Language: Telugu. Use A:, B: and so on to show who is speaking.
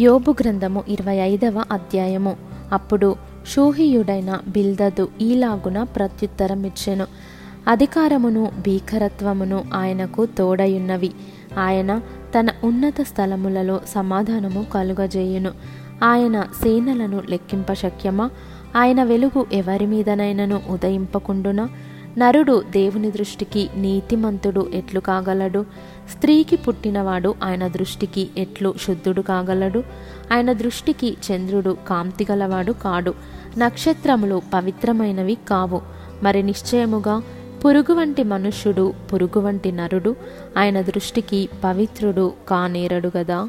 A: యోబు గ్రంథము ఇరవై ఐదవ అధ్యాయము. అప్పుడు షూహియుడైన బిల్దదు ఈలాగున ప్రత్యుత్తరం ఇచ్చెను అధికారమును భీకరత్వమును ఆయనకు తోడయున్నవి. ఆయన తన ఉన్నత స్థలములలో సమాధానము కలుగజేయును. ఆయన సేనలను లెక్కింప శక్యమా? ఆయన వెలుగు ఎవరి మీదనైనను ఉదయింపకుండునా? నరుడు దేవుని దృష్టికి నీతిమంతుడు ఎట్లు కాగలడు? స్త్రీకి పుట్టినవాడు ఆయన దృష్టికి ఎట్లు శుద్ధుడు కాగలడు? ఆయన దృష్టికి చంద్రుడు కాంతి గలవాడు కాడు. నక్షత్రములు పవిత్రమైనవి కావు. మరి నిశ్చయముగా పురుగు వంటి మనుష్యుడు పురుగు వంటి నరుడు ఆయన దృష్టికి పవిత్రుడు కానేరడు గదా?